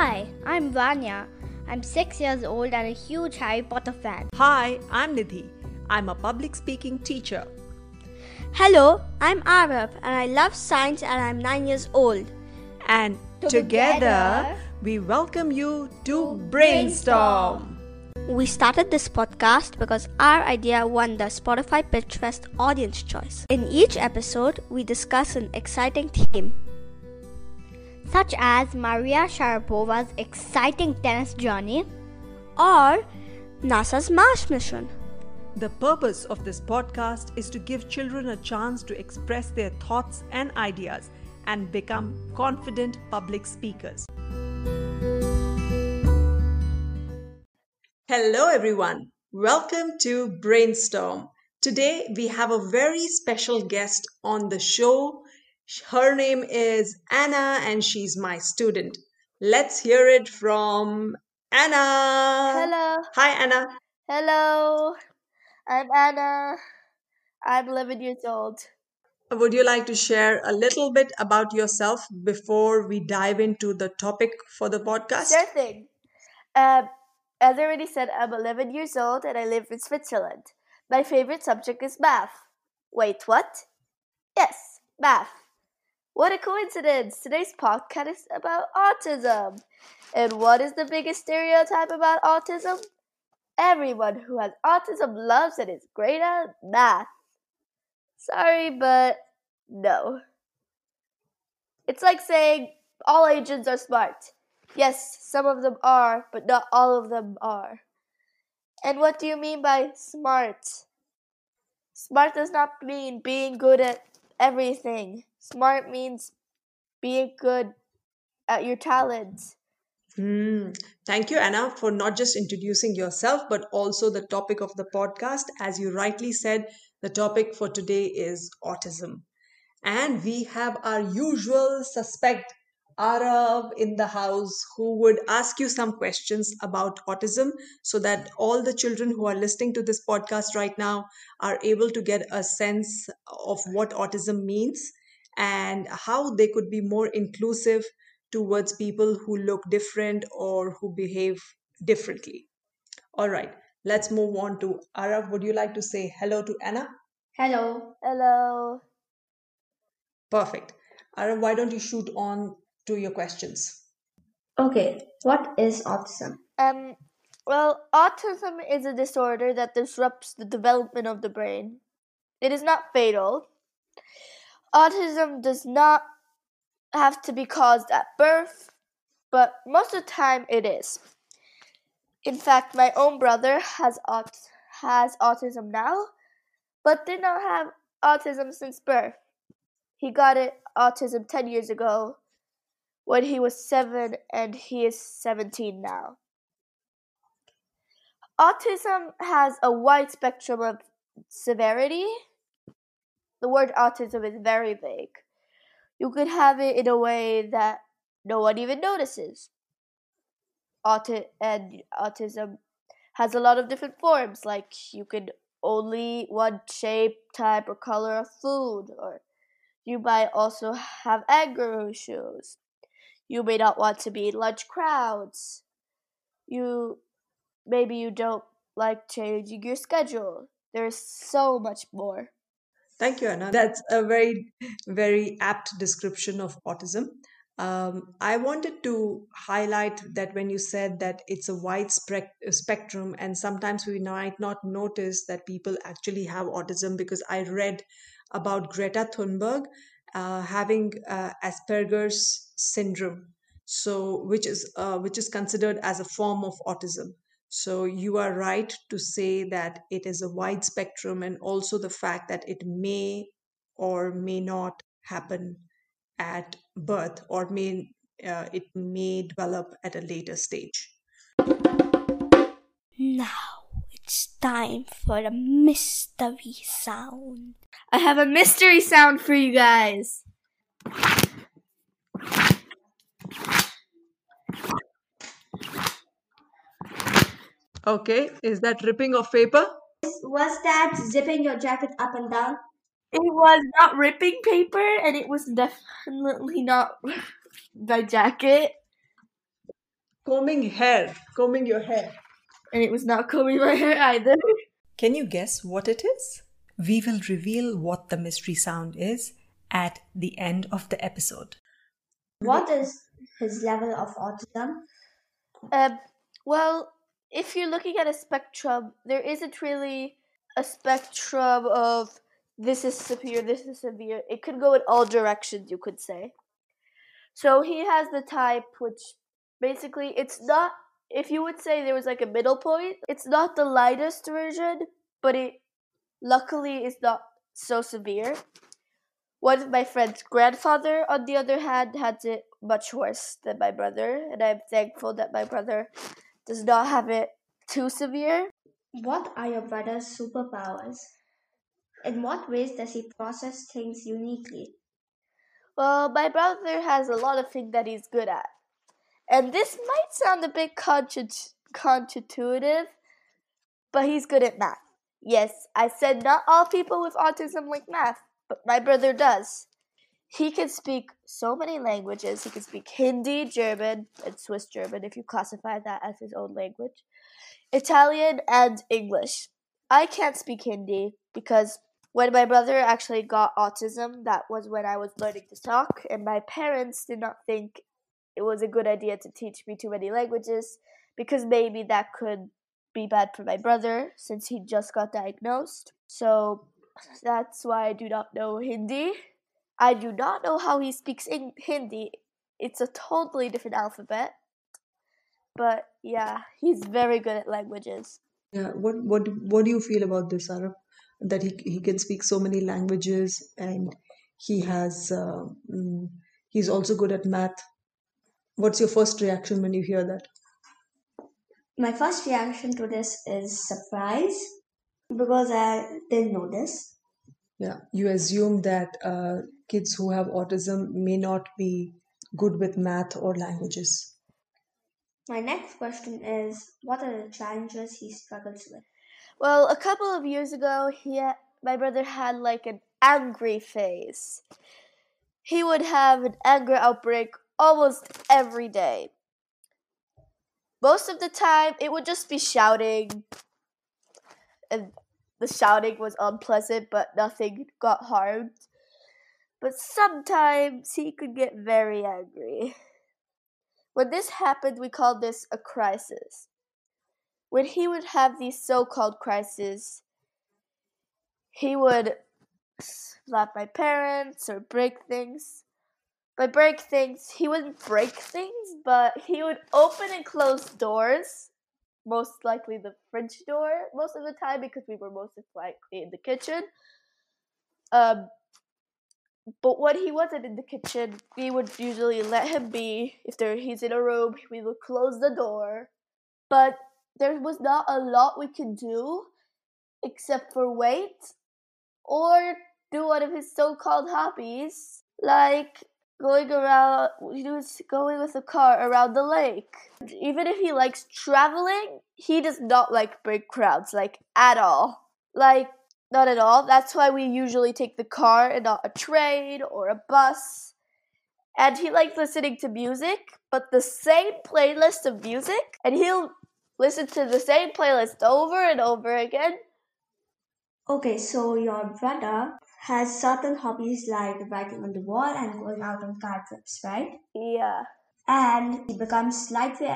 Hi, I'm Vanya. I'm six years old and a huge Harry Potter fan. Hi, I'm Nidhi. I'm a public speaking teacher. Hello, I'm Arav and I love science and I'm nine years old. And together, together we welcome you to Brainstorm. We started this podcast because our idea won the Spotify Pitch Fest Audience Choice. In each episode, we discuss an exciting theme such as Maria Sharapova's exciting tennis journey or NASA's Mars mission. The purpose of this podcast is to give children a chance to express their thoughts and ideas and become confident public speakers. Hello, everyone. Welcome to Brainstorm. Today, we have a very special guest on the show her name is Anna and she's my student. Let's hear it from Anna. Hello. Hi, Anna. Hello. I'm Anna. I'm 11 years old. Would you like to share a little bit about yourself before we dive into the topic for the podcast? Sure thing. Um, as I already said, I'm 11 years old and I live in Switzerland. My favorite subject is math. Wait, what? Yes, math. What a coincidence! Today's podcast is about autism. And what is the biggest stereotype about autism? Everyone who has autism loves and is great at math. Sorry, but no. It's like saying all Asians are smart. Yes, some of them are, but not all of them are. And what do you mean by smart? Smart does not mean being good at everything. Smart means being good at your talents. Mm. Thank you, Anna, for not just introducing yourself, but also the topic of the podcast. As you rightly said, the topic for today is autism. And we have our usual suspect, Arav, in the house, who would ask you some questions about autism so that all the children who are listening to this podcast right now are able to get a sense of what autism means and how they could be more inclusive towards people who look different or who behave differently. All right, let's move on to Arav. Would you like to say hello to Anna? Hello. Hello. Perfect. Arav, why don't you shoot on to your questions? Okay, what is autism? Um, well, autism is a disorder that disrupts the development of the brain. It is not fatal, Autism does not have to be caused at birth, but most of the time it is. In fact, my own brother has aut- has autism now, but did not have autism since birth. He got it autism 10 years ago when he was 7 and he is 17 now. Autism has a wide spectrum of severity the word autism is very vague. You could have it in a way that no one even notices. Auti- and autism has a lot of different forms, like you can only one shape, type, or color of food, or you might also have anger issues. You may not want to be in large crowds. You maybe you don't like changing your schedule. There's so much more. Thank you, Anna. That's a very, very apt description of autism. Um, I wanted to highlight that when you said that it's a wide spectrum, and sometimes we might not notice that people actually have autism because I read about Greta Thunberg uh, having uh, Asperger's syndrome, so which is uh, which is considered as a form of autism. So you are right to say that it is a wide spectrum, and also the fact that it may or may not happen at birth, or may uh, it may develop at a later stage. Now it's time for a mystery sound. I have a mystery sound for you guys. Okay, is that ripping of paper? Was that zipping your jacket up and down? It was not ripping paper, and it was definitely not my jacket. combing hair, combing your hair. And it was not combing my hair either. Can you guess what it is? We will reveal what the mystery sound is at the end of the episode. What is his level of autism? Um, well, if you're looking at a spectrum, there isn't really a spectrum of this is severe, this is severe. It could go in all directions, you could say. So he has the type which basically it's not if you would say there was like a middle point, it's not the lightest version, but it luckily is not so severe. One of my friend's grandfather, on the other hand, had it much worse than my brother, and I'm thankful that my brother does not have it too severe. What are your brother's superpowers? In what ways does he process things uniquely? Well, my brother has a lot of things that he's good at. And this might sound a bit contra- counterintuitive, but he's good at math. Yes, I said not all people with autism like math, but my brother does. He can speak so many languages. He can speak Hindi, German, and Swiss German, if you classify that as his own language, Italian, and English. I can't speak Hindi because when my brother actually got autism, that was when I was learning to talk, and my parents did not think it was a good idea to teach me too many languages because maybe that could be bad for my brother since he just got diagnosed. So that's why I do not know Hindi. I do not know how he speaks in Hindi. It's a totally different alphabet. But yeah, he's very good at languages. Yeah, what what what do you feel about this, Arav? That he he can speak so many languages and he has uh, he's also good at math. What's your first reaction when you hear that? My first reaction to this is surprise because I didn't know this. Yeah, you assume that uh, kids who have autism may not be good with math or languages. My next question is what are the challenges he struggles with? Well, a couple of years ago, he had, my brother had like an angry phase. He would have an anger outbreak almost every day. Most of the time, it would just be shouting, and the shouting was unpleasant, but nothing got harmed. But sometimes he could get very angry. When this happened, we called this a crisis. When he would have these so called crises, he would slap my parents or break things. By break things, he wouldn't break things, but he would open and close doors, most likely the fridge door, most of the time because we were most likely in the kitchen. Um, but when he wasn't in the kitchen, we would usually let him be. If there he's in a room, we would close the door. But there was not a lot we could do except for wait or do one of his so-called hobbies, like going around, he was going with a car around the lake. Even if he likes traveling, he does not like big crowds, like at all. Like not at all. That's why we usually take the car and not a train or a bus. And he likes listening to music, but the same playlist of music, and he'll listen to the same playlist over and over again. Okay, so your brother has certain hobbies like writing on the wall and going out on car trips, right? Yeah. And he becomes slightly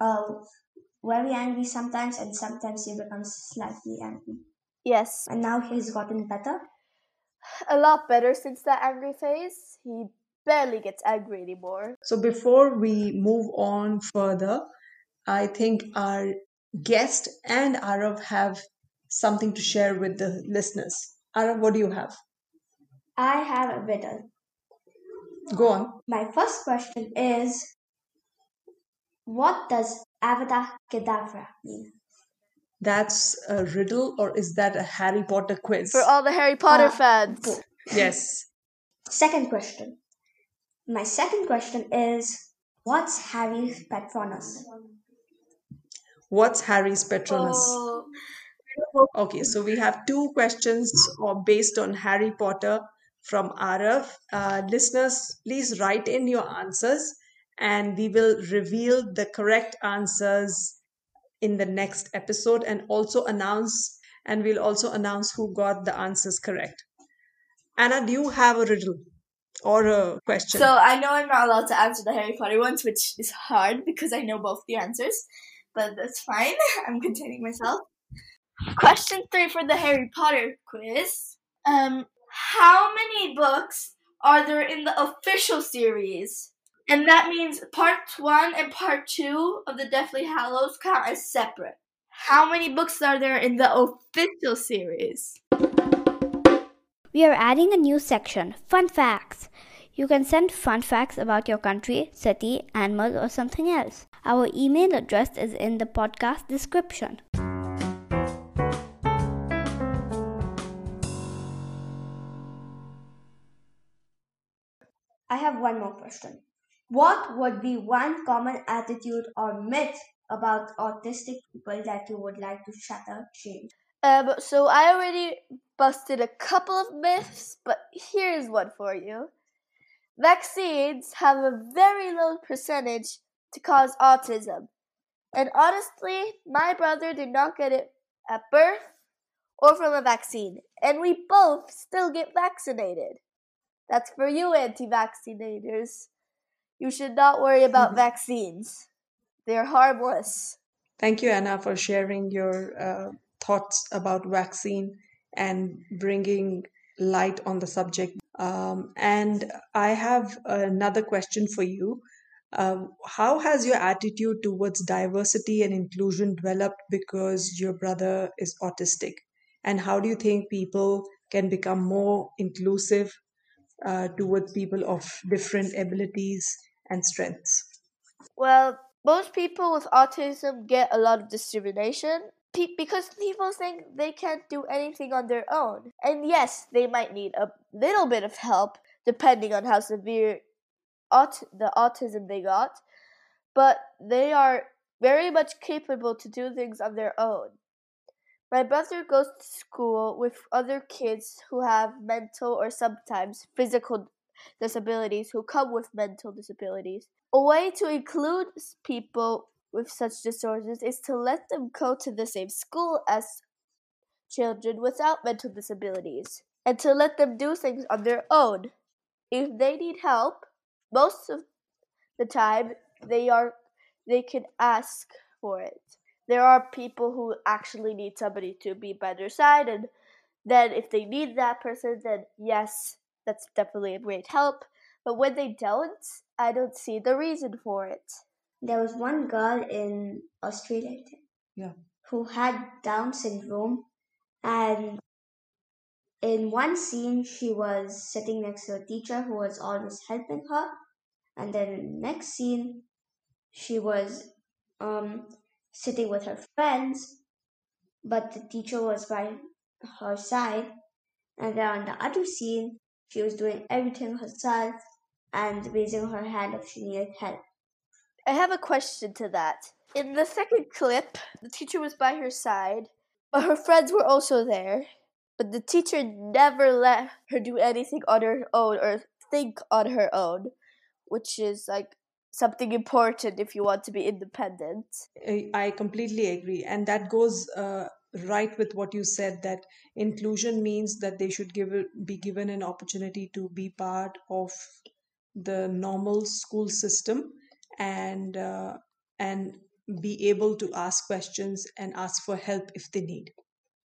uh, very angry sometimes, and sometimes he becomes slightly angry. Yes. And now he's gotten better. A lot better since that angry phase. He barely gets angry anymore. So before we move on further, I think our guest and Arav have something to share with the listeners. Arav, what do you have? I have a riddle. Go on. My first question is What does Avada Kedavra mean? That's a riddle, or is that a Harry Potter quiz? For all the Harry Potter Uh, fans. both. yes. Second question. My second question is What's Harry's Patronus? What's Harry's Patronus? Oh, Okay, so we have two questions uh, based on Harry Potter from Arav. Uh, listeners, please write in your answers and we will reveal the correct answers in the next episode and also announce and we'll also announce who got the answers correct. Anna, do you have a riddle or a question? So I know I'm not allowed to answer the Harry Potter ones, which is hard because I know both the answers, but that's fine. I'm containing myself. Question three for the Harry Potter quiz. Um, how many books are there in the official series? And that means part one and part two of the Deathly Hallows count as separate. How many books are there in the official series? We are adding a new section, Fun Facts. You can send fun facts about your country, city, animal, or something else. Our email address is in the podcast description. I have one more question. What would be one common attitude or myth about autistic people that you would like to shatter, change? Um, so I already busted a couple of myths, but here's one for you. Vaccines have a very low percentage to cause autism. And honestly, my brother did not get it at birth or from a vaccine, and we both still get vaccinated. That's for you, anti vaccinators. You should not worry about vaccines, they're harmless. Thank you, Anna, for sharing your uh, thoughts about vaccine and bringing light on the subject. Um, and I have another question for you. Uh, how has your attitude towards diversity and inclusion developed because your brother is autistic? And how do you think people can become more inclusive uh, towards people of different abilities and strengths? Well, most people with autism get a lot of discrimination pe- because people think they can't do anything on their own. And yes, they might need a little bit of help depending on how severe aut- the autism they got, but they are very much capable to do things on their own. My brother goes to school with other kids who have mental or sometimes physical disabilities who come with mental disabilities. A way to include people with such disorders is to let them go to the same school as children without mental disabilities and to let them do things on their own. If they need help, most of the time they are they can ask for it. There are people who actually need somebody to be by their side and then if they need that person then yes, that's definitely a great help. But when they don't, I don't see the reason for it. There was one girl in Australia, Yeah. who had Down syndrome, and in one scene, she was sitting next to a teacher who was always helping her, and then in the next scene, she was um, sitting with her friends, but the teacher was by her side, and then on the other scene, she was doing everything herself and raising her hand if she needed help. I have a question to that. In the second clip, the teacher was by her side, but her friends were also there. But the teacher never let her do anything on her own or think on her own, which is like something important if you want to be independent. I I completely agree. And that goes uh, right with what you said that inclusion means that they should give be given an opportunity to be part of the normal school system and uh, and be able to ask questions and ask for help if they need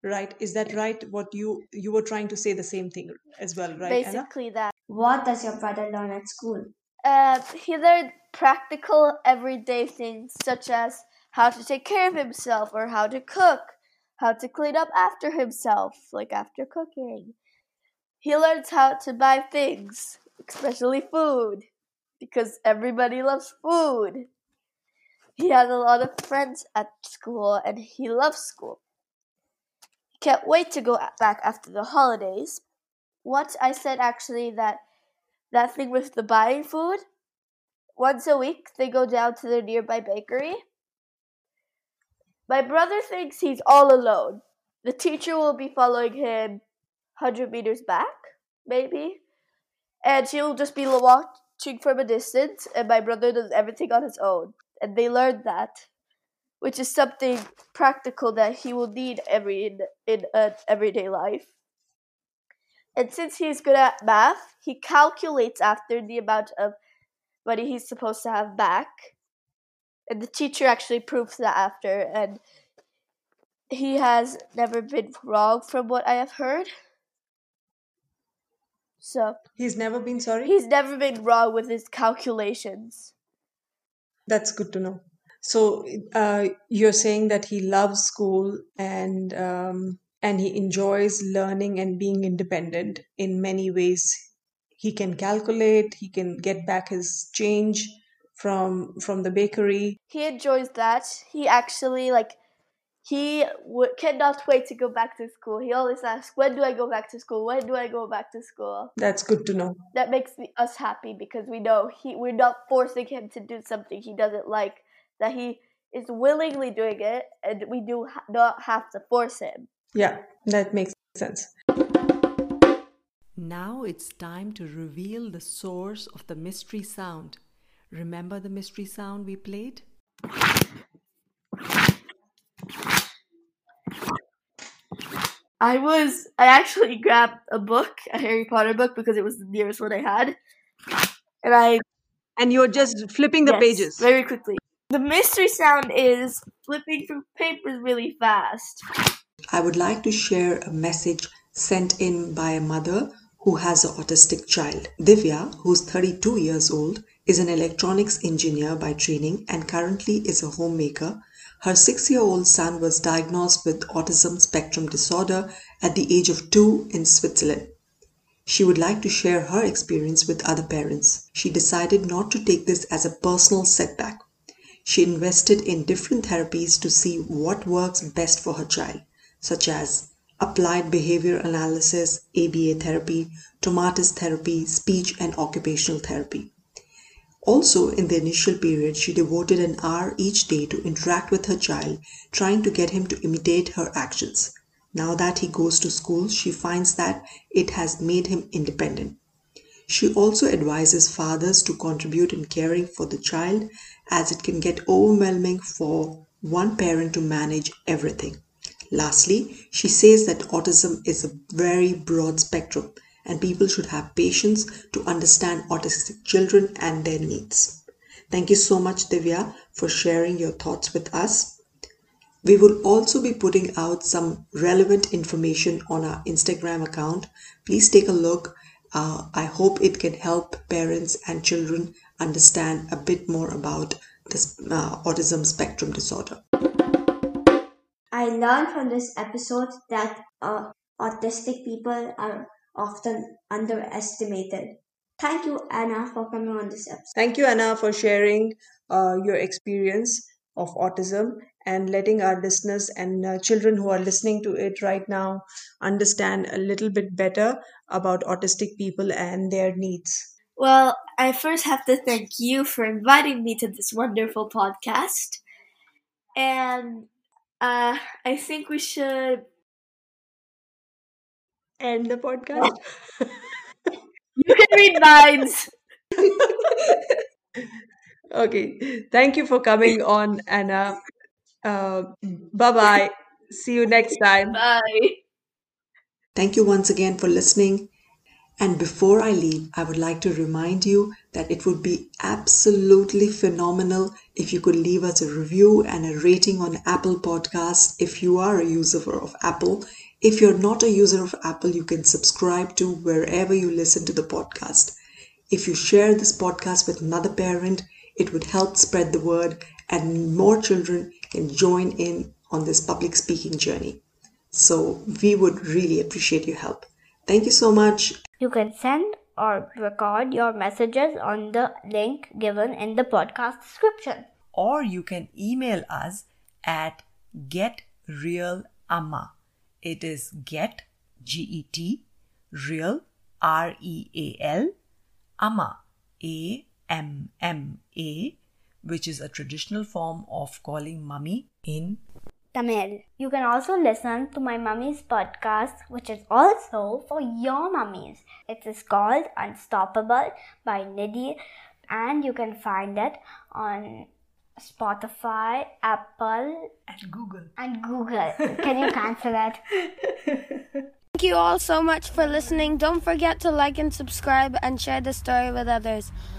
right is that right what you you were trying to say the same thing as well right anna Basically, that. What does your brother learn at school? Uh, he learned practical everyday things such as how to take care of himself or how to cook, how to clean up after himself, like after cooking. He learns how to buy things, especially food, because everybody loves food. He has a lot of friends at school and he loves school. He can't wait to go back after the holidays. What I said actually that that thing with the buying food, once a week they go down to the nearby bakery. My brother thinks he's all alone. The teacher will be following him 100 meters back, maybe. And she'll just be watching from a distance, and my brother does everything on his own. And they learned that, which is something practical that he will need every in, in everyday life. And since he's good at math, he calculates after the amount of money he's supposed to have back. And the teacher actually proves that after, and he has never been wrong from what I have heard. So He's never been sorry? he's never been wrong with his calculations. That's good to know. So, uh, you're saying that he loves school and um, and he enjoys learning and being independent in many ways. He can calculate, he can get back his change from from the bakery. He enjoys that. He actually like he w- cannot wait to go back to school. He always asks, "When do I go back to school? When do I go back to school?" That's good to know. That makes me, us happy because we know he we're not forcing him to do something he doesn't like. That he is willingly doing it, and we do ha- not have to force him. Yeah, that makes sense. Now it's time to reveal the source of the mystery sound. Remember the mystery sound we played? I was I actually grabbed a book, a Harry Potter book, because it was the nearest one I had, and I And you're just flipping the yes, pages. very quickly. The mystery sound is flipping through papers really fast. I would like to share a message sent in by a mother who has an autistic child. Divya, who's 32 years old, is an electronics engineer by training and currently is a homemaker. Her six year old son was diagnosed with autism spectrum disorder at the age of two in Switzerland. She would like to share her experience with other parents. She decided not to take this as a personal setback. She invested in different therapies to see what works best for her child, such as applied behavior analysis, ABA therapy, Tomatis therapy, speech and occupational therapy. Also, in the initial period, she devoted an hour each day to interact with her child, trying to get him to imitate her actions. Now that he goes to school, she finds that it has made him independent. She also advises fathers to contribute in caring for the child as it can get overwhelming for one parent to manage everything. Lastly, she says that autism is a very broad spectrum and people should have patience to understand autistic children and their needs. Thank you so much, Divya, for sharing your thoughts with us. We will also be putting out some relevant information on our Instagram account. Please take a look. Uh, I hope it can help parents and children understand a bit more about this uh, autism spectrum disorder. I learned from this episode that uh, autistic people are often underestimated. Thank you, Anna, for coming on this episode. Thank you, Anna, for sharing uh, your experience of autism and letting our listeners and uh, children who are listening to it right now understand a little bit better about autistic people and their needs. Well, I first have to thank you for inviting me to this wonderful podcast. And uh, I think we should. End the podcast. You can read minds. okay. Thank you for coming on, Anna. Uh, bye bye. See you next time. Bye. Thank you once again for listening. And before I leave, I would like to remind you that it would be absolutely phenomenal if you could leave us a review and a rating on Apple Podcasts if you are a user of Apple. If you're not a user of Apple, you can subscribe to wherever you listen to the podcast. If you share this podcast with another parent, it would help spread the word and more children can join in on this public speaking journey. So we would really appreciate your help. Thank you so much. You can send or record your messages on the link given in the podcast description. Or you can email us at getrealamma. It is get, G E T, real, R E A L, amma, A M M A, which is a traditional form of calling mummy in Tamil. You can also listen to my mummy's podcast, which is also for your mummies. It is called Unstoppable by Nidhi, and you can find it on Spotify, Apple, And Google. and Google. Can you cancel it? Thank you all so much for listening. Don't forget to like and subscribe and share the story with others.